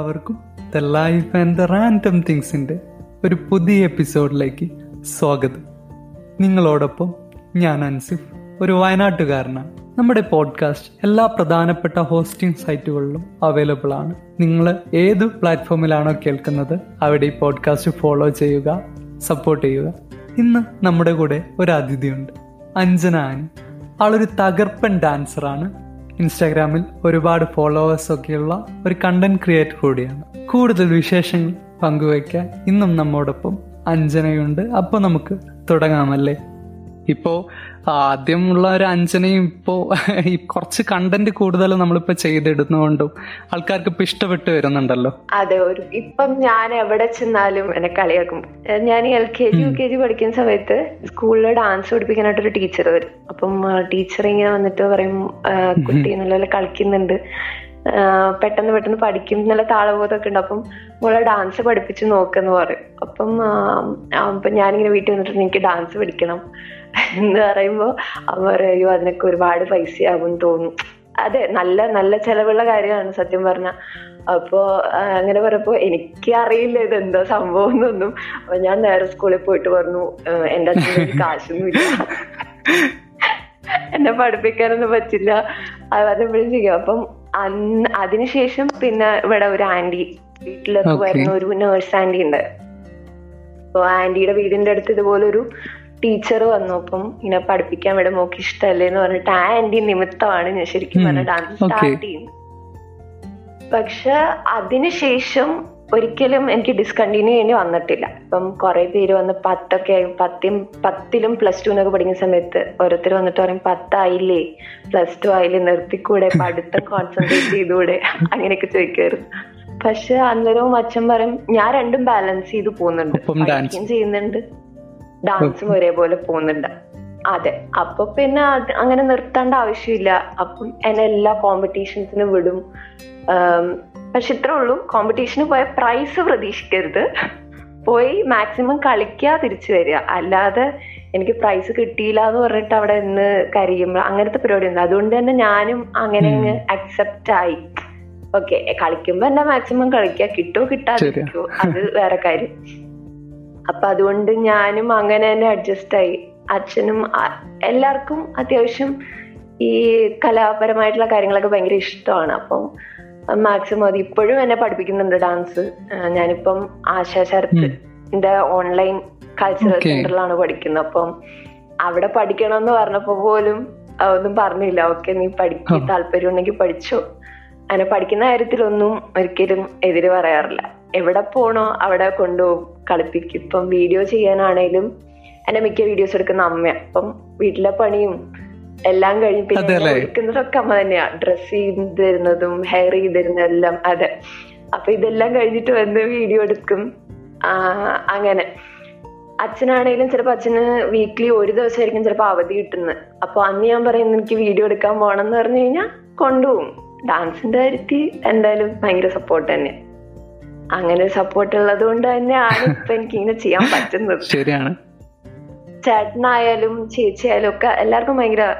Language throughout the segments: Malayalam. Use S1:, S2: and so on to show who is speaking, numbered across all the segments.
S1: എല്ലാവർക്കും the life and the random തിങ്സിന്റെ ഒരു പുതിയ എപ്പിസോഡിലേക്ക് സ്വാഗതം. നിങ്ങളോടൊപ്പം ഞാൻ അൻസിഫ് ഒരു വയനാട്ടുകാരനാണ്. നമ്മുടെ പോഡ്കാസ്റ്റ് എല്ലാ പ്രധാനപ്പെട്ട ഹോസ്റ്റിംഗ് സൈറ്റുകളിലും അവൈലബിൾ ആണ്. നിങ്ങൾ ഏത് പ്ലാറ്റ്ഫോമിലാണോ കേൾക്കുന്നത് അവിടെ ഈ പോഡ്കാസ്റ്റ് ഫോളോ ചെയ്യുക സപ്പോർട്ട് ചെയ്യുക. ഇന്ന് നമ്മുടെ കൂടെ ഒരു അതിഥിയുണ്ട്. അഞ്ജന ആനി. ആളൊരു തകർപ്പൻ ഡാൻസറാണ് ഇൻസ്റ്റാഗ്രാമിൽ ഒരുപാട് ഫോളോവേഴ്സ് ഒക്കെയുള്ള ഒരു കണ്ടന്റ് ക്രിയേറ്റർ കൂടിയാണ്. കൂടുതൽ വിശേഷങ്ങൾ പങ്കുവയ്ക്കാൻ ഇന്നും നമ്മോടൊപ്പം അഞ്ജനയുണ്ട്. അപ്പൊ നമുക്ക് തുടങ്ങാമല്ലേ? ഇപ്പോ ആദ്യമുള്ള ഒരു അഞ്ചനയും ഇപ്പോ കുറച്ച് കണ്ടന്റ് കൂടുതൽ നമ്മളിപ്പോ ചെയ്തിടുന്നതുകൊണ്ടും ആൾക്കാർക്ക് ഇപ്പൊ ഇഷ്ടപ്പെട്ട് വരുന്നുണ്ടല്ലോ.
S2: അതെ ഒരു ഇപ്പം ഞാൻ എവിടെ ചെന്നാലും എന്നെ കളിയാക്കും. ഞാൻ L K G U K G പഠിക്കുന്ന സമയത്ത് സ്കൂളിൽ ഡാൻസ് പഠിപ്പിക്കാനായിട്ട് ഒരു ടീച്ചർ വരും. അപ്പം ടീച്ചർ ഇങ്ങനെ വന്നിട്ട് പറയും കുട്ടി നല്ല കളിക്കുന്നുണ്ട്. പെട്ടെന്ന് പെട്ടെന്ന് പഠിക്കും. നല്ല താളബോധമൊക്കെ ഉണ്ട്. അപ്പം മോളെ ഡാൻസ് പഠിപ്പിച്ച് നോക്കെന്ന് പറയും. അപ്പം അപ്പൊ ഞാനിങ്ങനെ വീട്ടിൽ വന്നിട്ട് എനിക്ക് ഡാൻസ് പഠിക്കണം. എന്ന് പറയുമ്പോ അവൻ പറയും അതിനൊക്കെ ഒരുപാട് പൈസയാകും തോന്നും. അതെ നല്ല നല്ല ചെലവുള്ള കാര്യമാണ് സത്യം പറഞ്ഞ. അപ്പോ അങ്ങനെ പറഞ്ഞപ്പോ എനിക്ക് അറിയില്ല ഇത് എന്താ സംഭവം എന്നൊന്നും. അപ്പൊ ഞാൻ നേരെ സ്കൂളിൽ പോയിട്ട് പറഞ്ഞു എന്റെ അച്ഛൻ കാശൊന്നും ഇല്ല. എന്നെ പഠിപ്പിക്കാനൊന്നും പറ്റില്ല. അതെപ്പോഴും അപ്പം അന്ന് അതിനുശേഷം പിന്നെ ഇവിടെ ഒരു ആന്റി വീട്ടിലൊക്കെ വരുന്ന ഒരു നേഴ്സ് ആന്റി ഉണ്ട്. അപ്പൊ ആന്റിയുടെ വീടിന്റെ അടുത്ത് ഇതുപോലെ ഒരു ടീച്ചർ വന്നു അപ്പം ഇങ്ങനെ പഠിപ്പിക്കാൻ ഇവിടെ മോക്ക് ഇഷ്ടമല്ലേ എന്ന് പറഞ്ഞിട്ട് ആ ആന്റി നിമിത്തമാണ് ഞാൻ ശരിക്കും പറഞ്ഞ ഡാൻസ് സ്റ്റാർട്ട് ചെയ്യുന്നത്. പക്ഷെ അതിനുശേഷം ഒരിക്കലും എനിക്ക് ഡിസ്കണ്ടിന്യൂ ചെയ്യേണ്ടി വന്നിട്ടില്ല. ഇപ്പം കുറെ പേര് വന്ന് പത്തൊക്കെ ആയി പത്തും പത്തിലും പ്ലസ് ടുവിനൊക്കെ പഠിക്കുന്ന സമയത്ത് ഓരോരുത്തർ വന്നിട്ട് പറയും പത്തായില്ലേ? പ്ലസ് ടു ആയില്ലേ? നിർത്തിക്കൂടെ? പഠിത്തം കോൺസെൻട്രേറ്റ് ചെയ്തുകൂടെ? അങ്ങനെയൊക്കെ ചോദിക്കായിരുന്നു പക്ഷെ അന്നേരവും അച്ഛൻ പറയും ഞാൻ രണ്ടും ബാലൻസ് ചെയ്ത് പോകുന്നുണ്ട്. ചെയ്യുന്നുണ്ട്. ഡാൻസും ഒരേപോലെ പോകുന്നുണ്ട്. അതെ. അപ്പൊ പിന്നെ അങ്ങനെ നിർത്തേണ്ട ആവശ്യമില്ല. അപ്പം എന്നെ എല്ലാ കോമ്പറ്റീഷൻസിനും വിടും. പക്ഷെ ഇത്രേ ഉള്ളൂ. കോമ്പറ്റീഷന് പോയ പ്രൈസ് പ്രതീക്ഷിക്കരുത്. പോയി മാക്സിമം കളിക്കുക തിരിച്ചു വരിക. അല്ലാതെ എനിക്ക് പ്രൈസ് കിട്ടിയില്ല എന്ന് പറഞ്ഞിട്ട് അവിടെ നിന്ന് കരയുമ്പോൾ അങ്ങനത്തെ പരിപാടി ഉണ്ട് അതുകൊണ്ട് തന്നെ ഞാനും അങ്ങനെ അങ്ങ് അക്സെപ്റ്റ് ആയി. ഓക്കെ കളിക്കുമ്പോ എന്നെ മാക്സിമം കളിക്കുക കിട്ടോ കിട്ടാതിരിക്കോ. അത് വേറെ കാര്യം. അപ്പൊ അതുകൊണ്ട് ഞാനും അങ്ങനെ തന്നെ അഡ്ജസ്റ്റ് ആയി. അച്ഛനും എല്ലാവർക്കും അത്യാവശ്യം ഈ കലാപരമായിട്ടുള്ള കാര്യങ്ങളൊക്കെ ഭയങ്കര ഇഷ്ടമാണ്. അപ്പം മാക്സിമം അത് ഇപ്പോഴും എന്നെ പഠിപ്പിക്കുന്നുണ്ട് ഡാൻസ് ഞാനിപ്പം ആശാ ശരത്തിന്റെ ഓൺലൈൻ കൾച്ചറൽ. സെന്ററിലാണ് പഠിക്കുന്നത്. അപ്പം അവിടെ പഠിക്കണം എന്ന് പറഞ്ഞപ്പോ പോലും ഒന്നും പറഞ്ഞില്ല. ഓക്കെ നീ പഠിക്ക്. താല്പര്യം ഉണ്ടെങ്കിൽ പഠിച്ചോ. അങ്ങനെ പഠിക്കുന്ന കാര്യത്തിലൊന്നും ഒരിക്കലും എതിര് പറയാറില്ല. എവിടെ പോണോ അവിടെ കൊണ്ടുപോകും. കളിപ്പിക്കും. ഇപ്പം വീഡിയോ ചെയ്യാനാണേലും എന്റെ മിക്ക വീഡിയോസ് എടുക്കുന്ന അമ്മ. അപ്പം വീട്ടിലെ പണിയും എല്ലാം കഴിഞ്ഞ് പിന്നെ എടുക്കുന്നതൊക്കെ അമ്മ തന്നെയാണ് ഡ്രസ് ചെയ്ത് തരുന്നതും ഹെയർ ചെയ്ത് തരുന്നതും എല്ലാം. അതെ. അപ്പൊ ഇതെല്ലാം കഴിഞ്ഞിട്ട് വന്ന് വീഡിയോ എടുക്കും. അങ്ങനെ. അച്ഛനാണെങ്കിലും ചിലപ്പോ അച്ഛന് വീക്ക്ലി ഒരു ദിവസമായിരിക്കും ചിലപ്പോ അവധി കിട്ടുന്നത്. അപ്പൊ അന്ന് ഞാൻ പറയുന്നത് എനിക്ക് വീഡിയോ എടുക്കാൻ പോകണം എന്ന് പറഞ്ഞു കഴിഞ്ഞാൽ കൊണ്ടുപോകും. ഡാൻസിന്റെ കാര്യത്തിൽ എന്തായാലും ഭയങ്കര സപ്പോർട്ട് തന്നെ അങ്ങനെ സപ്പോർട്ട് ഉള്ളത് കൊണ്ട് തന്നെയാണ് ഇപ്പൊ എനിക്ക് ഇങ്ങനെ ചെയ്യാൻ പറ്റുന്നത്.
S1: ശരിയാണ്.
S2: ചേട്ടനായാലും ചേച്ചിയായാലും ഒക്കെ എല്ലാവർക്കും ഭയങ്കര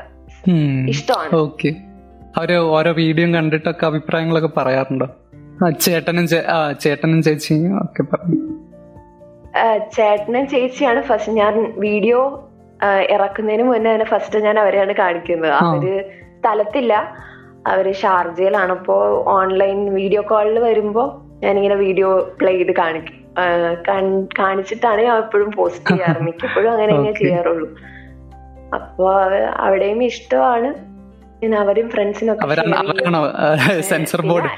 S2: ഇഷ്ടമാണ്.
S1: ഓക്കെ. അവർ ഓരോ വീഡിയോ കണ്ടിട്ടൊക്കെ അഭിപ്രായങ്ങളൊക്കെ പറയാറുണ്ടോ? ചേട്ടനും ചേട്ടനും ചേച്ചിയും ഒക്കെ പറഞ്ഞു.
S2: ചേട്ടനും ചേച്ചിയാണ് ഫസ്റ്റ് ഞാൻ വീഡിയോ ഇറക്കുന്നതിന് മുന്നേ തന്നെ ഫസ്റ്റ് ഞാൻ അവരെയാണ് കാണിക്കുന്നത്. അവർ സ്ഥലത്തില്ല. അവർ ഷാർജയിലാണ്. അപ്പോ ഓൺലൈൻ വീഡിയോ കോളിൽ വരുമ്പോ ഞാനിങ്ങനെ വീഡിയോ പ്ലേ ചെയ്ത് കാണിക്കും കാണിച്ചിട്ടാണ് ഞാൻ എപ്പോഴും പോസ്റ്റ് ചെയ്യാറ്. മിക്കപ്പോഴും അങ്ങനെ ഞാൻ ചെയ്യാറുള്ളൂ. അപ്പൊ അവ- അവിടെയും ഇഷ്ടമാണ്. ഞാൻ അവരും ഫ്രണ്ട്സിനൊക്കെ
S1: സെൻസർ ബോർഡ്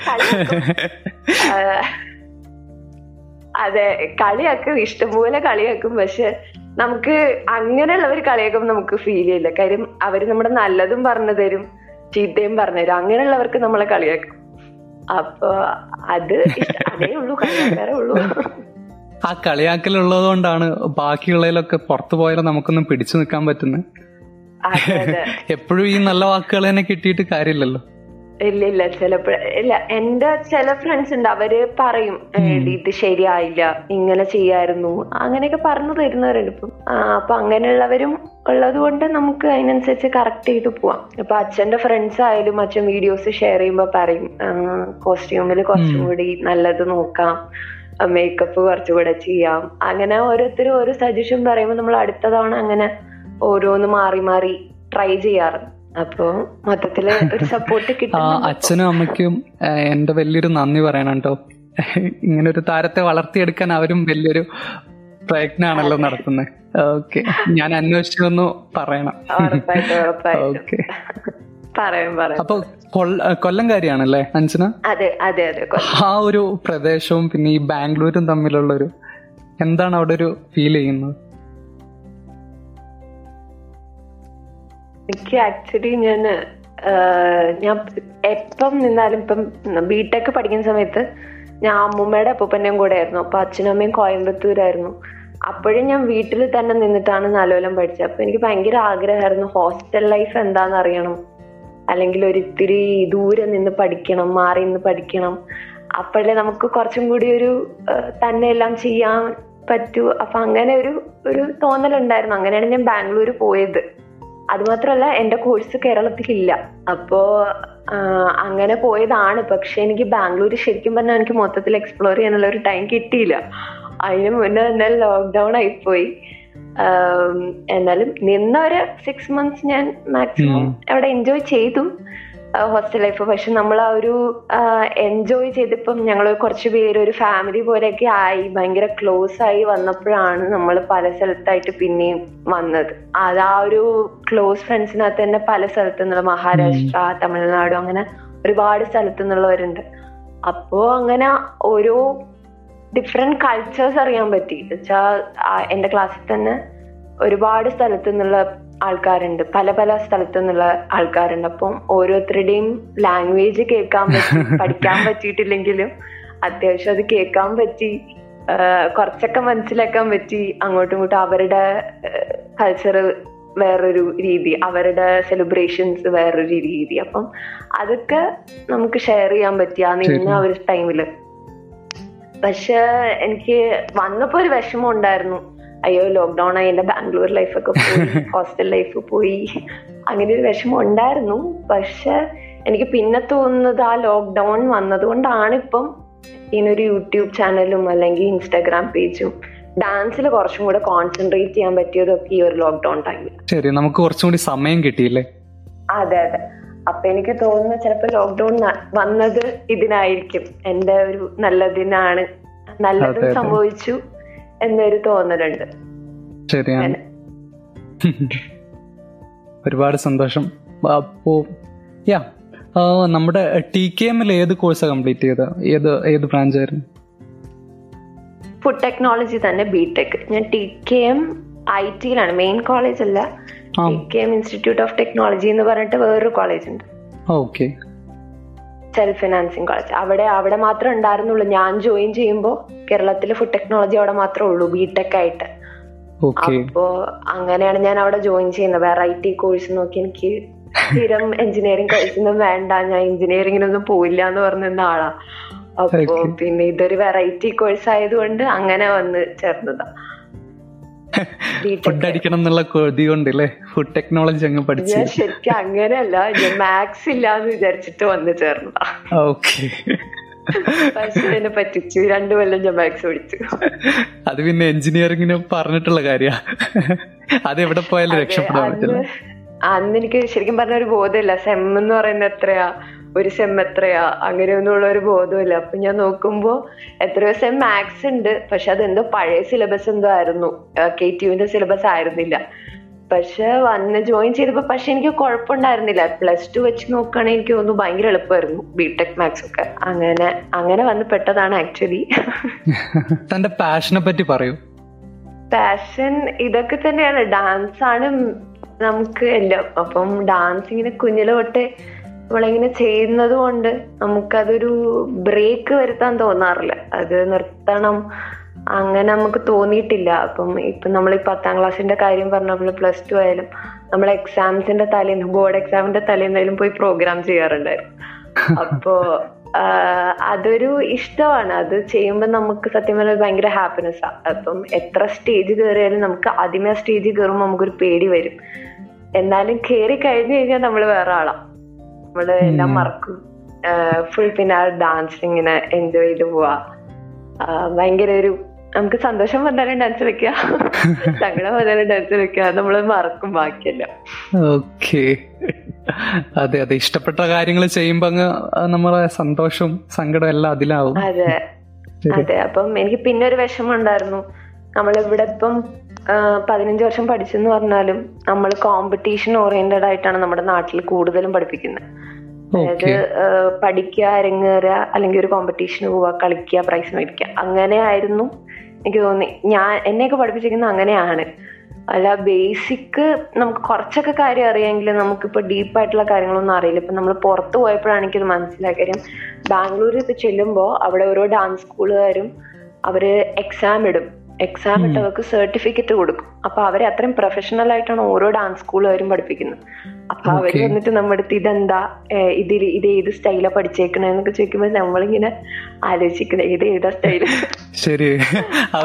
S2: അതെ കളിയാക്കും ഇഷ്ടംപോലെ കളിയാക്കും. പക്ഷെ നമുക്ക് അങ്ങനെയുള്ളവർ കളിയാക്കുമ്പോൾ നമുക്ക് ഫീൽ ചെയ്യില്ല. കാര്യം അവർ നമ്മുടെ നല്ലതും പറഞ്ഞു തരും ചീത്തയും പറഞ്ഞു തരും. അങ്ങനെയുള്ളവർക്ക് നമ്മളെ കളിയാക്കും. അപ്പൊ അത് അതേ ഉള്ളൂ. വേറെ ഉള്ളൂ.
S1: ആ കളിയാക്കലുള്ളത് കൊണ്ടാണ് ബാക്കിയുള്ളതിലൊക്കെ പുറത്തു പോയാലും നമുക്കൊന്നും പിടിച്ചു നിൽക്കാൻ പറ്റുന്നത്. എപ്പോഴും ഈ നല്ല വാക്കുകൾ തന്നെ കിട്ടിയിട്ട് കാര്യമില്ലല്ലോ.
S2: ഇല്ല ഇല്ല ചിലപ്പോ ഇല്ല എന്റെ ചില ഫ്രണ്ട്സ് ഉണ്ട് അവർ പറയും "എടി, ഇത് ശരിയായില്ല ഇങ്ങനെ ചെയ്യായിരുന്നു അങ്ങനെയൊക്കെ പറഞ്ഞു തരുന്നവരുണ്ട് ഇപ്പം. അപ്പൊ അങ്ങനെയുള്ളവരും ഉള്ളത് കൊണ്ട് നമുക്ക് അതിനനുസരിച്ച് കറക്റ്റ് ചെയ്ത് പോവാം. ഇപ്പൊ അച്ഛന്റെ ഫ്രണ്ട്സ് ആയാലും അച്ഛൻ വീഡിയോസ് ഷെയർ ചെയ്യുമ്പോൾ പറയും കോസ്റ്റ്യൂമിൽ കുറച്ചും കൂടി നല്ലത് നോക്കാം മേക്കപ്പ് കുറച്ചുകൂടെ ചെയ്യാം. അങ്ങനെ ഓരോരുത്തരും ഓരോ സജഷൻ പറയുമ്പോൾ നമ്മൾ അടുത്ത തവണ അങ്ങനെ ഓരോന്ന് മാറി മാറി ട്രൈ ചെയ്യാറുണ്ട് അപ്പോ മൊത്തത്തിൽ ഒരു സപ്പോർട്ട് കിട്ടും
S1: അച്ഛനും അമ്മയ്ക്കും എന്റെ വലിയൊരു നന്ദി പറയണം കേട്ടോ. ഇങ്ങനെ ഒരു താരത്തെ വളർത്തിയെടുക്കാൻ അവരും വലിയൊരു പ്രയത്നാണല്ലോ നടത്തുന്നത് ഓക്കെ. ഞാൻ അന്വേഷിച്ചൊന്നു പറയണം. ഓക്കെ. അപ്പൊ കൊല്ല- കൊല്ലംകാരിയാണല്ലേ അഞ്ജന?
S2: അതെ അതെ അതെ.
S1: ആ ഒരു പ്രദേശവും പിന്നെ ഈ ബാംഗ്ലൂരും തമ്മിലുള്ള ഒരു എന്താണ് അവിടെ ഒരു ഫീൽ ചെയ്യുന്നത്?
S2: എനിക്ക് ആക്ച്വലി ഞാൻ ഞാൻ എപ്പം നിന്നാലും ഇപ്പം ബിടെക് പഠിക്കുന്ന സമയത്ത് ഞാൻ അമ്മൂമ്മയുടെ അപ്പൂപ്പന്റെയും കൂടെ ആയിരുന്നു അപ്പൊ അച്ഛനും അമ്മയും കോയമ്പത്തൂരായിരുന്നു. അപ്പോഴും ഞാൻ വീട്ടിൽ തന്നെ നിന്നിട്ടാണ് നല്ലോലം പഠിച്ചത്. അപ്പൊ എനിക്ക് ഭയങ്കര ആഗ്രഹമായിരുന്നു. ഹോസ്റ്റൽ ലൈഫ് എന്താണെന്ന് അറിയണം. അല്ലെങ്കിൽ ഒരിത്തിരി ദൂരെ നിന്ന് പഠിക്കണം മാറി നിന്ന് പഠിക്കണം. അപ്പോഴേ നമുക്ക് കുറച്ചും കൂടി ഒരു തന്നെ എല്ലാം ചെയ്യാൻ പറ്റൂ. അപ്പൊ അങ്ങനെ ഒരു ഒരു തോന്നലുണ്ടായിരുന്നു. അങ്ങനെയാണ് ഞാൻ ബാംഗ്ലൂർ പോയത്. അതുമാത്രമല്ല എന്റെ കോഴ്സ് കേരളത്തിലില്ല. അപ്പോ അങ്ങനെ പോയതാണ്. പക്ഷെ എനിക്ക് ബാംഗ്ലൂർ ശരിക്കും പറഞ്ഞാൽ എനിക്ക് മൊത്തത്തിൽ എക്സ്പ്ലോർ ചെയ്യാനുള്ള ഒരു ടൈം കിട്ടിയില്ല. അതിന് മുന്നേ തന്നെ ലോക്ക്ഡൗൺ ആയിപ്പോയി. എന്നാലും നിന്ന ഒരു സിക്സ് മന്ത്സ് ഞാൻ മാക്സിമം അവിടെ എൻജോയ് ചെയ്തു. ഹോസ്റ്റൽ ലൈഫ് പക്ഷെ നമ്മൾ ആ ഒരു എൻജോയ് ചെയ്തിപ്പം ഞങ്ങൾ കുറച്ച് പേര് ഒരു ഫാമിലി പോലെയൊക്കെ ആയി ഭയങ്കര ക്ലോസ് ആയി വന്നപ്പോഴാണ് നമ്മൾ പല സ്ഥലത്തായിട്ട് പിന്നെയും വന്നത്. അത് ആ ഒരു ക്ലോസ് ഫ്രണ്ട്സിനകത്ത് തന്നെ പല സ്ഥലത്തു നിന്നുള്ള മഹാരാഷ്ട്ര തമിഴ്നാട് അങ്ങനെ ഒരുപാട് സ്ഥലത്തു നിന്നുള്ളവരുണ്ട്. അപ്പോ അങ്ങനെ ഓരോ ഡിഫറെന്റ് കൾച്ചേഴ്സ് അറിയാൻ പറ്റി. വെച്ചാൽ എന്റെ ക്ലാസ്സിൽ തന്നെ ഒരുപാട് സ്ഥലത്തു നിന്നുള്ള ആൾക്കാരുണ്ട്. പല പല സ്ഥലത്തു നിന്നുള്ള ആൾക്കാരുണ്ട്. അപ്പം ഓരോരുത്തരുടെയും ലാംഗ്വേജ് കേൾക്കാൻ പറ്റി പഠിക്കാൻ പറ്റിയിട്ടില്ലെങ്കിലും അത്യാവശ്യം അത് കേൾക്കാൻ പറ്റി കുറച്ചൊക്കെ മനസ്സിലാക്കാൻ പറ്റി അങ്ങോട്ടും ഇങ്ങോട്ടും അവരുടെ കൾച്ചർ വേറൊരു രീതി അവരുടെ സെലിബ്രേഷൻസ് വേറൊരു രീതി. അപ്പം അതൊക്കെ നമുക്ക് ഷെയർ ചെയ്യാൻ പറ്റി ആ നിന്ന ആ ഒരു ടൈമിൽ പക്ഷെ എനിക്ക് വന്നപ്പോ ഒരു വിഷമം ഉണ്ടായിരുന്നു. അയ്യോ ലോക്ക്ഡൗൺ ആയി എന്റെ ബാംഗ്ലൂർ ലൈഫൊക്കെ പോയി ഹോസ്റ്റൽ ലൈഫ് പോയി. അങ്ങനെ ഒരു വിഷമം ഉണ്ടായിരുന്നു. പക്ഷെ എനിക്ക് പിന്നെ തോന്നുന്നത് ആ ലോക്ക്ഡൗൺ വന്നതുകൊണ്ടാണ് ഇപ്പം ഇതിനൊരു യൂട്യൂബ് ചാനലും അല്ലെങ്കിൽ ഇൻസ്റ്റാഗ്രാം പേജും ഡാൻസിൽ കുറച്ചും കൂടെ കോൺസെൻട്രേറ്റ് ചെയ്യാൻ പറ്റിയതൊക്കെ ഈ ഒരു ലോക്ക്ഡൗൺ ടൈമിൽ
S1: ശരി നമുക്ക് കുറച്ചും കൂടി സമയം കിട്ടിയില്ലേ?
S2: അതെ അതെ. അപ്പൊ എനിക്ക് തോന്നുന്നു ചിലപ്പോ ലോക്ക്ഡൌൺ വന്നത് ഇതിനായിരിക്കും. എന്റെ ഒരു നല്ലതിനാണ്. നല്ലതും. സംഭവിച്ചു. എന്നൊരു തോന്നലുണ്ട്.
S1: ശരിയാണ്. ഒരുപാട് സന്തോഷം. അപ്പോ യാ നമ്മുടെ ടി കെ എമ്മിൽ ഏത് കോഴ്സാണ് കംപ്ലീറ്റ് ചെയ്തത്? ഏത് ഏത് ബ്രാഞ്ച് ആയിരുന്നു
S2: ഫുഡ് ടെക്നോളജി തന്നെ ബിടെക് ഞാൻ ടി കെ എം ഐ ടിയിലാണ് മെയിൻ കോളേജ് അല്ല. T K M institute of technology എന്ന് പറഞ്ഞിട്ട് വേറൊരു കോളേജ് ഉണ്ട്.
S1: ഓക്കെ
S2: സെൽഫ് ഫിനാൻസിങ് കോളേജ് അവിടെ അവിടെ മാത്രമേ ഉണ്ടായിരുന്നുള്ളൂ. ഞാൻ ജോയിൻ ചെയ്യുമ്പോൾ കേരളത്തിൽ ഫുഡ് ടെക്നോളജി അവിടെ മാത്രമേ ഉള്ളൂ ബിടെക് ആയിട്ട്. അപ്പോ അങ്ങനെയാണ് ഞാൻ അവിടെ ജോയിൻ ചെയ്യുന്നത്. വേറെ ഐ ടി കോഴ്സ് നോക്കി എനിക്ക് സ്ഥിരം എഞ്ചിനീയറിംഗ് കോഴ്സൊന്നും വേണ്ട. ഞാൻ എഞ്ചിനീയറിംഗിനൊന്നും പോയില്ല എന്ന് പറഞ്ഞിരുന്ന ആളാ. അപ്പോ പിന്നെ ഇതൊരു വെറൈറ്റി കോഴ്സ് ആയതുകൊണ്ട് അങ്ങനെ വന്ന് ചേർന്നതാ.
S1: ഫുഡ് അടിക്കണം എന്നുള്ള കൊതി കൊണ്ടല്ലേ ഫുഡ് ടെക്നോളജി അങ്ങ് പഠിച്ചു.
S2: ഞാൻ ശരിക്കും അങ്ങനെയല്ല ഞാൻ മാത്സ് ഇല്ലാന്ന് വിചാരിച്ചിട്ട് വന്നു ചേർന്നതാ.
S1: ഓക്കെ
S2: പക്ഷെ എന്നെ പറ്റിച്ചു. രണ്ടു കൊല്ലം ഞാൻ മാത്സ് പഠിച്ചു.
S1: അത് പിന്നെ എഞ്ചിനീയറിംഗിന് പറഞ്ഞിട്ടുള്ള കാര്യ. അത് എവിടെ പോയാലും രക്ഷപ്പെടാൻ പറ്റില്ല.
S2: അന്ന് അന്ന് എനിക്ക് ശരിക്കും പറഞ്ഞ ഒരു ബോധമില്ല. സെം എന്ന് പറയുന്നത് എത്രയാ? ഒരു സെം എത്രയാ? അങ്ങനെയൊന്നുള്ള ഒരു ബോധമില്ല അപ്പൊ ഞാൻ നോക്കുമ്പോ എത്രയോ സെം മാത്സ് ഉണ്ട്. പക്ഷെ അതെന്തോ പഴയ സിലബസ് എന്തോ ആയിരുന്നു. കെ ടി യുവിന്റെ സിലബസ് ആയിരുന്നില്ല. പക്ഷെ വന്ന് ജോയിൻ ചെയ്തപ്പോ പക്ഷെ എനിക്ക് കുഴപ്പമുണ്ടായിരുന്നില്ല. പ്ലസ് ടു വെച്ച് നോക്കുകയാണെങ്കിൽ എനിക്ക് തോന്നുന്നു ഭയങ്കര എളുപ്പമായിരുന്നു ബിടെക് മാത്സ് ഒക്കെ. അങ്ങനെ അങ്ങനെ വന്ന് പെട്ടതാണ് ആക്ച്വലി
S1: തന്റെ പാഷനെ പറ്റി പറയൂ.
S2: പാഷൻ ഇതൊക്കെ തന്നെയാണ്. ഡാൻസ് ആണ് നമുക്ക് എല്ലാം. അപ്പം ഡാൻസിങ്ങിന് കുഞ്ഞിലോട്ടെ കുഞ്ഞിലെ തൊട്ടേ നമ്മളിങ്ങനെ ചെയ്യുന്നത് കൊണ്ട് നമുക്കതൊരു ബ്രേക്ക് വരുത്താൻ തോന്നാറില്ല. അത് നിർത്തണം. അങ്ങനെ നമുക്ക് തോന്നിയിട്ടില്ല. അപ്പം ഇപ്പൊ നമ്മൾ ഈ പത്താം ക്ലാസ്സിന്റെ കാര്യം പറഞ്ഞപ്പോൾ പ്ലസ് ടു ആയാലും നമ്മൾ എക്സാംസിന്റെ തലേന്ന് ബോർഡ് എക്സാമിന്റെ തലേന്നായാലും പോയി പ്രോഗ്രാം ചെയ്യാറുണ്ടായിരുന്നു. അപ്പോ അതൊരു ഇഷ്ടമാണ്. അത് ചെയ്യുമ്പോൾ നമുക്ക് സത്യം പറഞ്ഞാൽ ഭയങ്കര ഹാപ്പിനെസ് ആണ് അപ്പം എത്ര സ്റ്റേജ് കയറിയാലും നമുക്ക് ആദ്യമേ ആ സ്റ്റേജിൽ കയറുമ്പോൾ നമുക്കൊരു പേടി വരും. എന്നാലും കയറി കഴിഞ്ഞു കഴിഞ്ഞാൽ നമ്മൾ വേറെ ആളാ. നമ്മൾ എല്ലാം മറക്കും. ഫുൾ പിന്നെ ആ ഡാൻസ് ഇങ്ങനെ എൻജോയ് ചെയ്ത് പോവാ. ഭയങ്കര ഒരു നമുക്ക് സന്തോഷം വന്നാലും ഡാൻസ് കളിക്കുക സങ്കടം വന്നാലും ഡാൻസ് കളിക്കുക നമ്മൾ നമ്മൾ മറക്കും ബാക്കിയെല്ലാം.
S1: ഓക്കെ. അതെ അതെ. ഇഷ്ടപ്പെട്ട കാര്യങ്ങൾ ചെയ്യുമ്പോ അങ്ങ് നമ്മളെ സന്തോഷം സങ്കടം എല്ലാം അതിലാവും.
S2: അതെ. അതെ. അപ്പം എനിക്ക് പിന്നെ ഒരു വിഷമം ഉണ്ടായിരുന്നു നമ്മളിവിടെ ഇപ്പം പതിനഞ്ച് വർഷം പഠിച്ചെന്ന് പറഞ്ഞാലും നമ്മൾ കോമ്പറ്റീഷൻ ഓറിയന്റഡ് ആയിട്ടാണ് നമ്മുടെ നാട്ടിൽ കൂടുതലും പഠിപ്പിക്കുന്നത് അതായത് പഠിക്കുക അരങ്ങേറുക അല്ലെങ്കിൽ ഒരു കോമ്പറ്റീഷന് പോവുക കളിക്കുക പ്രൈസ് മേടിക്കുക. അങ്ങനെ ആയിരുന്നു എനിക്ക് തോന്നി. ഞാൻ എന്നെയൊക്കെ പഠിപ്പിച്ചിരിക്കുന്നത് അങ്ങനെയാണ്. അല്ല ബേസിക് നമുക്ക് കുറച്ചൊക്കെ കാര്യം അറിയാമെങ്കിൽ നമുക്കിപ്പോൾ ഡീപ്പായിട്ടുള്ള കാര്യങ്ങളൊന്നും അറിയില്ല. ഇപ്പൊ നമ്മൾ പുറത്ത് പോയപ്പോഴാണ് എനിക്കത് മനസ്സിലായ കാര്യം ബാംഗ്ലൂരിൽ ഇപ്പൊ ചെല്ലുമ്പോൾ അവിടെ ഓരോ ഡാൻസ് സ്കൂളുകാരും അവർ എക്സാം ഇടും. എക്സാം ഇട്ടവർക്ക് സർട്ടിഫിക്കറ്റ് കൊടുക്കും. അപ്പൊ അവരെ അത്രയും പ്രൊഫഷണൽ ആയിട്ടാണ് ഓരോ ഡാൻസ് സ്കൂളുകാരും പഠിപ്പിക്കുന്നത്. അപ്പൊ
S1: അവർ
S2: വന്നിട്ട് നമ്മുടെ അടുത്ത് ഇതെന്താ ഇതിൽ ഇത് ഏത് സ്റ്റൈലാ പഠിച്ചേക്കണെന്നൊക്കെ ചോദിക്കുമ്പോൾ നമ്മളിങ്ങനെ ആലോചിക്കുന്നത് ഏത് ഏതാ സ്റ്റൈൽ
S1: ശരി.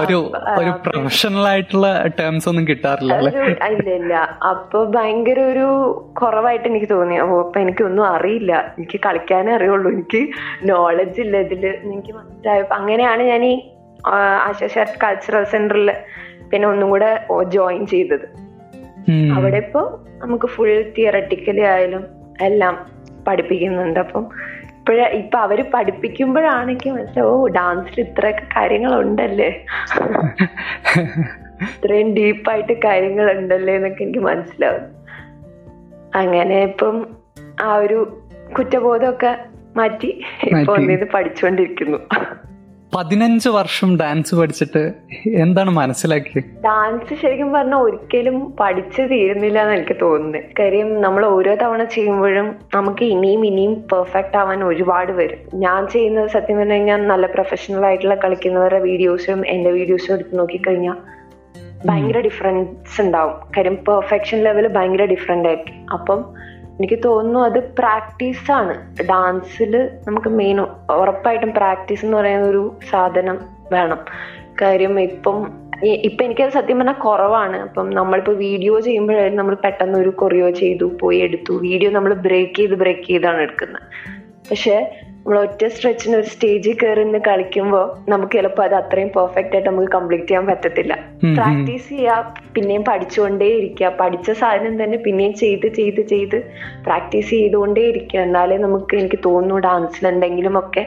S1: ഒരു ഒരു പ്രൊഫഷണൽ ആയിട്ടുള്ള ടേംസ് ഒന്നും കിട്ടാറില്ല
S2: ഇല്ല ഇല്ല. അപ്പൊ ഭയങ്കര ഒരു കുറവായിട്ട് എനിക്ക് തോന്നി. ഓ അപ്പൊ എനിക്കൊന്നും അറിയില്ല. എനിക്ക് കളിക്കാനേ അറിയുള്ളൂ. എനിക്ക് നോളജ് ഇല്ല ഇതിൽ. എനിക്ക് മനസ്സിലായപ്പോ അങ്ങനെയാണ് ഞാൻ ഈ ആശാശ കൾച്ചറൽ സെന്ററിൽ പിന്നെ ഒന്നും കൂടെ ജോയിൻ ചെയ്തത്. അവിടെ ഇപ്പോൾ നമുക്ക് ഫുൾ തിയറട്ടിക്കലി ആയാലും എല്ലാം പഠിപ്പിക്കുന്നുണ്ട്. അപ്പം ഇപ്പോഴ ഇപ്പൊ അവർ പഠിപ്പിക്കുമ്പോഴാണെങ്കിൽ മനസ്സിലാവും ഓ ഡാൻസിൽ ഇത്രയൊക്കെ കാര്യങ്ങളുണ്ടല്ലേ? ഇത്രയും ഡീപ്പായിട്ട് കാര്യങ്ങൾ ഉണ്ടല്ലേ എന്നൊക്കെ എനിക്ക് മനസ്സിലാവും. അങ്ങനെ ഇപ്പം ആ ഒരു കുറ്റബോധമൊക്കെ മാറ്റി ഇപ്പൊ. ഒന്നിത് പഠിച്ചുകൊണ്ടിരിക്കുന്നു
S1: പതിനഞ്ച് വർഷം ഡാൻസ് പഠിച്ചിട്ട് എന്താണ് മനസ്സിലാക്കിയത്
S2: ഡാൻസ് ശരിക്കും പറഞ്ഞാൽ ഒരിക്കലും പഠിച്ചു തീരുന്നില്ല എന്ന് എനിക്ക് തോന്നുന്നത് കാര്യം നമ്മൾ ഓരോ തവണ ചെയ്യുമ്പോഴും നമുക്ക് ഇനിയും ഇനിയും പെർഫെക്റ്റ് ആവാൻ ഒരുപാട് വരും. ഞാൻ ചെയ്യുന്നത് സത്യം പറഞ്ഞു കഴിഞ്ഞാൽ നല്ല പ്രൊഫഷണൽ ആയിട്ടുള്ള കളിക്കുന്നവരുടെ വീഡിയോസും എന്റെ വീഡിയോസും എടുത്ത് നോക്കിക്കഴിഞ്ഞാൽ ഭയങ്കര ഡിഫറൻസ് ഉണ്ടാവും. കാര്യം പെർഫെക്ഷൻ ലെവൽ ഭയങ്കര ഡിഫറെന്റ് ആയിരിക്കും. അപ്പം എനിക്ക് തോന്നുന്നു അത് പ്രാക്ടീസ് ആണ്. ഡാൻസിൽ നമുക്ക് മെയിൻ ഉറപ്പായിട്ടും പ്രാക്ടീസ് എന്ന് പറയുന്ന ഒരു സാധനം വേണം. കാര്യം ഇപ്പം ഇപ്പൊ എനിക്കത് സത്യം പറഞ്ഞാൽ കുറവാണ്. അപ്പം നമ്മളിപ്പോ വീഡിയോ ചെയ്യുമ്പോഴായാലും നമ്മൾ പെട്ടെന്ന് ഒരു കൊറിയോ ചെയ്തു പോയി എടുത്തു. വീഡിയോ നമ്മൾ ബ്രേക്ക് ചെയ്ത് ബ്രേക്ക് ചെയ്താണ് എടുക്കുന്നത്. പക്ഷെ നമ്മൾ ഒറ്റ സ്ട്രെച്ചിന് ഒരു സ്റ്റേജിൽ കയറി നിന്ന് കളിക്കുമ്പോൾ നമുക്ക് ചിലപ്പോൾ അത് അത്രയും പെർഫെക്റ്റ് ആയിട്ട് നമുക്ക് കംപ്ലീറ്റ് ചെയ്യാൻ പറ്റത്തില്ല. പ്രാക്ടീസ് ചെയ്യുക പിന്നെയും പഠിച്ചുകൊണ്ടേ ഇരിക്കുക പഠിച്ച സാധനം തന്നെ പിന്നെയും ചെയ്ത് ചെയ്ത് ചെയ്ത് പ്രാക്ടീസ് ചെയ്തുകൊണ്ടേ ഇരിക്കുക എന്നാലേ നമുക്ക് എനിക്ക് തോന്നുന്നു ഡാൻസിൽ എന്തെങ്കിലും ഒക്കെ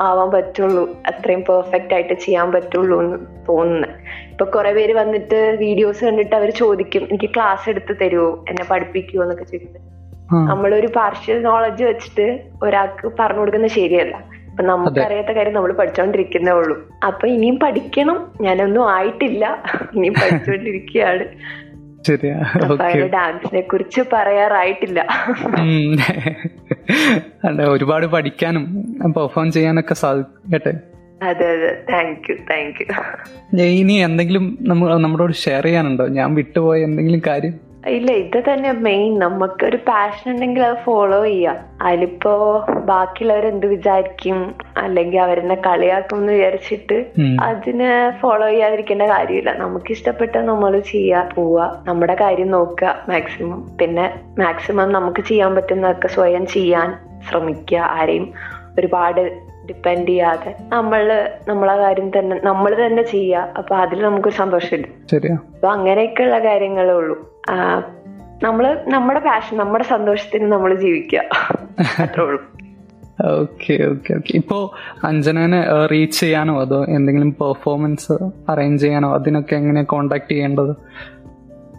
S2: ആവാൻ പറ്റുള്ളൂ. അത്രയും പെർഫെക്റ്റ് ആയിട്ട് ചെയ്യാൻ പറ്റുള്ളൂ എന്ന് തോന്നുന്നു. ഇപ്പൊ കുറെ പേര് വന്നിട്ട് വീഡിയോസ് കണ്ടിട്ട് അവർ ചോദിക്കും എനിക്ക് ക്ലാസ് എടുത്ത് തരുമോ എന്നെ പഠിപ്പിക്കുമോ എന്നൊക്കെ ചോദിക്കുന്നത് നമ്മളൊരു പാർഷ്യൽ നോളജ് വെച്ചിട്ട് ഒരാൾക്ക് പറഞ്ഞു കൊടുക്കുന്നത് ശരിയല്ല. അപ്പൊ നമുക്കറിയാത്ത കാര്യം നമ്മൾ പഠിച്ചോണ്ടിരിക്കുന്നേ ഉള്ളൂ. അപ്പൊ ഇനിയും പഠിക്കണം. ഞാനൊന്നും ആയിട്ടില്ല. ഇനിയും പഠിച്ചുകൊണ്ടിരിക്കുകയാണ്
S1: ഓക്കെ
S2: ഡാൻസിനെ കുറിച്ച് പറയാറായിട്ടില്ല.
S1: അല്ല ഒരുപാട് പഠിക്കാനും പെർഫോം ചെയ്യാനൊക്കെ സാധിക്കട്ടെ?
S2: അതെ അതെ. താങ്ക് യു താങ്ക് യു
S1: ഇനി എന്തെങ്കിലും നമ്മ നമ്മളോട് ഷെയർ ചെയ്യാനുണ്ടോ? ഞാൻ വിട്ടുപോയ എന്തെങ്കിലും കാര്യം?
S2: ഇല്ല ഇത് തന്നെ മെയിൻ നമുക്കൊരു പാഷൻ ഉണ്ടെങ്കിൽ അത് ഫോളോ ചെയ്യാം. അതിലിപ്പോ ബാക്കിയുള്ളവർ എന്ത് വിചാരിക്കും? അല്ലെങ്കിൽ അവരെന്നെ കളിയാക്കും എന്ന് വിചാരിച്ചിട്ട്. അതിന് ഫോളോ ചെയ്യാതിരിക്കേണ്ട കാര്യമില്ല. നമുക്ക് ഇഷ്ടപ്പെട്ട നമ്മൾ ചെയ്യാ പോവാ. നമ്മുടെ കാര്യം നോക്കുക മാക്സിമം പിന്നെ മാക്സിമം നമുക്ക് ചെയ്യാൻ പറ്റുന്നതൊക്കെ സ്വയം ചെയ്യാൻ ശ്രമിക്കുക. ആരെയും ഒരുപാട് ഡിപ്പെൻഡ് ചെയ്യാതെ നമ്മൾ നമ്മളെ കാര്യം തന്നെ നമ്മൾ തന്നെ ചെയ്യുക അപ്പൊ അതിൽ നമുക്കൊരു സന്തോഷമില്ല. അപ്പൊ അങ്ങനെയൊക്കെയുള്ള കാര്യങ്ങളേ ഉള്ളൂ. നമ്മൾ നമ്മുടെ പാഷൻ നമ്മുടെ സന്തോഷത്തിന് നമ്മൾ ജീവിക്കുക അത്രേ ഉള്ളൂ.
S1: Okay okay okay. ഇപ്പോ അഞ്ജനനെ റീച്ച് ചെയ്യാനോ അതോ എന്തെങ്കിലും പെർഫോമൻസ് അറേഞ്ച് ചെയ്യാനോ അതിനൊക്കെ എങ്ങനെയാ കോണ്ടാക്ട് ചെയ്യേണ്ടത്?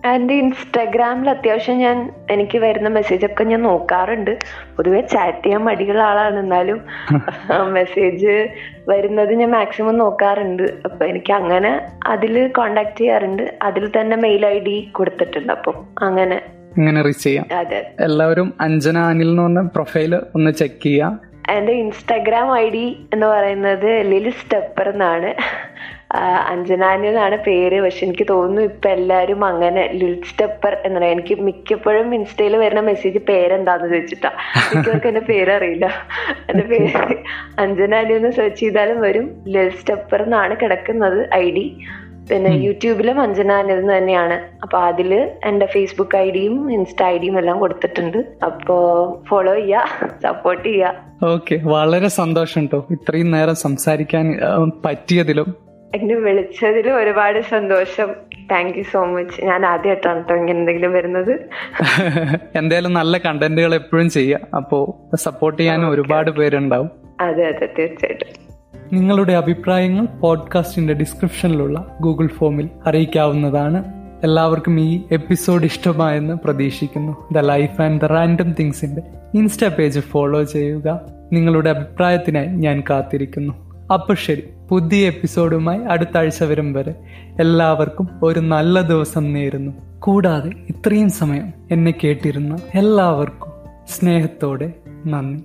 S2: എന്റെ ഇൻസ്റ്റാഗ്രാമിൽ അത്യാവശ്യം ഞാൻ എനിക്ക് വരുന്ന മെസ്സേജ് ഒക്കെ ഞാൻ നോക്കാറുണ്ട്. പൊതുവെ ചാറ്റ് ചെയ്യാൻ മടിയുള്ള ആളാണ്. എന്നാലും മെസ്സേജ് വരുന്നത് ഞാൻ മാക്സിമം നോക്കാറുണ്ട്. അപ്പൊ എനിക്ക് അങ്ങനെ അതിൽ കോണ്ടാക്ട് ചെയ്യാറുണ്ട്. അതിൽ തന്നെ മെയിൽ ഐ ഡി കൊടുത്തിട്ടുണ്ട്. അപ്പം അങ്ങനെ.
S1: ഇങ്ങനെ റീച്ച് ചെയ്യാം.
S2: അതെ.
S1: എല്ലാവരും അഞ്ജന അനിൽ എന്ന് പറഞ്ഞ പ്രൊഫൈൽ ഒന്ന് ചെക്ക് ചെയ്യുക
S2: എന്റെ ഇൻസ്റ്റാഗ്രാം ഐ ഡി എന്ന് പറയുന്നത് ലിൽ സ്റ്റെപ്പർ എന്നാണ്. അഞ്ജനാനി എന്നാണ് പേര്. പക്ഷെ എനിക്ക് തോന്നുന്നു ഇപ്പൊ എല്ലാരും അങ്ങനെ ലിൽ സ്റ്റെപ്പർ പറയാം എനിക്ക് മിക്കപ്പോഴും ഇൻസ്റ്റയിൽ വരുന്ന മെസ്സേജ് പേരെന്താന്ന് ചോദിച്ചിട്ടാ. മിക്കവർക്കും എന്റെ പേരറിയില്ല. എന്റെ പേര് അഞ്ജനാനി എന്ന് സെർച്ച് ചെയ്താലും വരും. ലിൽ സ്റ്റെപ്പർ എന്നാണ് കിടക്കുന്നത് ഐ ഡി. പിന്നെ യൂട്യൂബിലും അഞ്ജനാനിൽ തന്നെയാണ്. അപ്പൊ അതിൽ എന്റെ ഫേസ്ബുക്ക് ഐ ഡിയും ഇൻസ്റ്റ ഐ ഡിയും എല്ലാം കൊടുത്തിട്ടുണ്ട്. അപ്പോ ഫോളോ ചെയ്യാ സപ്പോർട്ട് ചെയ്യാ
S1: ഓക്കെ വളരെ സന്തോഷം കേട്ടോ ഇത്രയും നേരം സംസാരിക്കാൻ പറ്റിയതിലും.
S2: എന്നെ വിളിച്ചതിൽ ഒരുപാട് സന്തോഷം. താങ്ക് യു സോ മച്ച് ഞാൻ ആദ്യമായിട്ടാണ് കേട്ടോ ഇങ്ങനെ എന്തെങ്കിലും വരുന്നത്.
S1: എന്തായാലും നല്ല കണ്ടന്റുകൾ എപ്പോഴും ചെയ്യാം. അപ്പോ സപ്പോർട്ട് ചെയ്യാൻ ഒരുപാട് പേരുണ്ടാവും.
S2: അതെ അതെ തീർച്ചയായിട്ടും.
S1: നിങ്ങളുടെ അഭിപ്രായങ്ങൾ പോഡ്കാസ്റ്റിന്റെ ഡിസ്ക്രിപ്ഷനിലുള്ള ഗൂഗിൾ ഫോമിൽ അറിയിക്കാവുന്നതാണ്. എല്ലാവർക്കും ഈ എപ്പിസോഡ് ഇഷ്ടമായെന്ന് പ്രതീക്ഷിക്കുന്നു. The life and the random തിങ്സിന്റെ insta page follow ചെയ്യുക. നിങ്ങളുടെ അഭിപ്രായത്തിനായി ഞാൻ കാത്തിരിക്കുന്നു. അപ്പൊ ശരി. പുതിയ എപ്പിസോഡുമായി അടുത്ത ആഴ്ച വരും വരെ എല്ലാവർക്കും ഒരു നല്ല ദിവസം നേരുന്നു. കൂടാതെ ഇത്രയും സമയം എന്നെ കേട്ടിരുന്ന എല്ലാവർക്കും സ്നേഹത്തോടെ നന്ദി.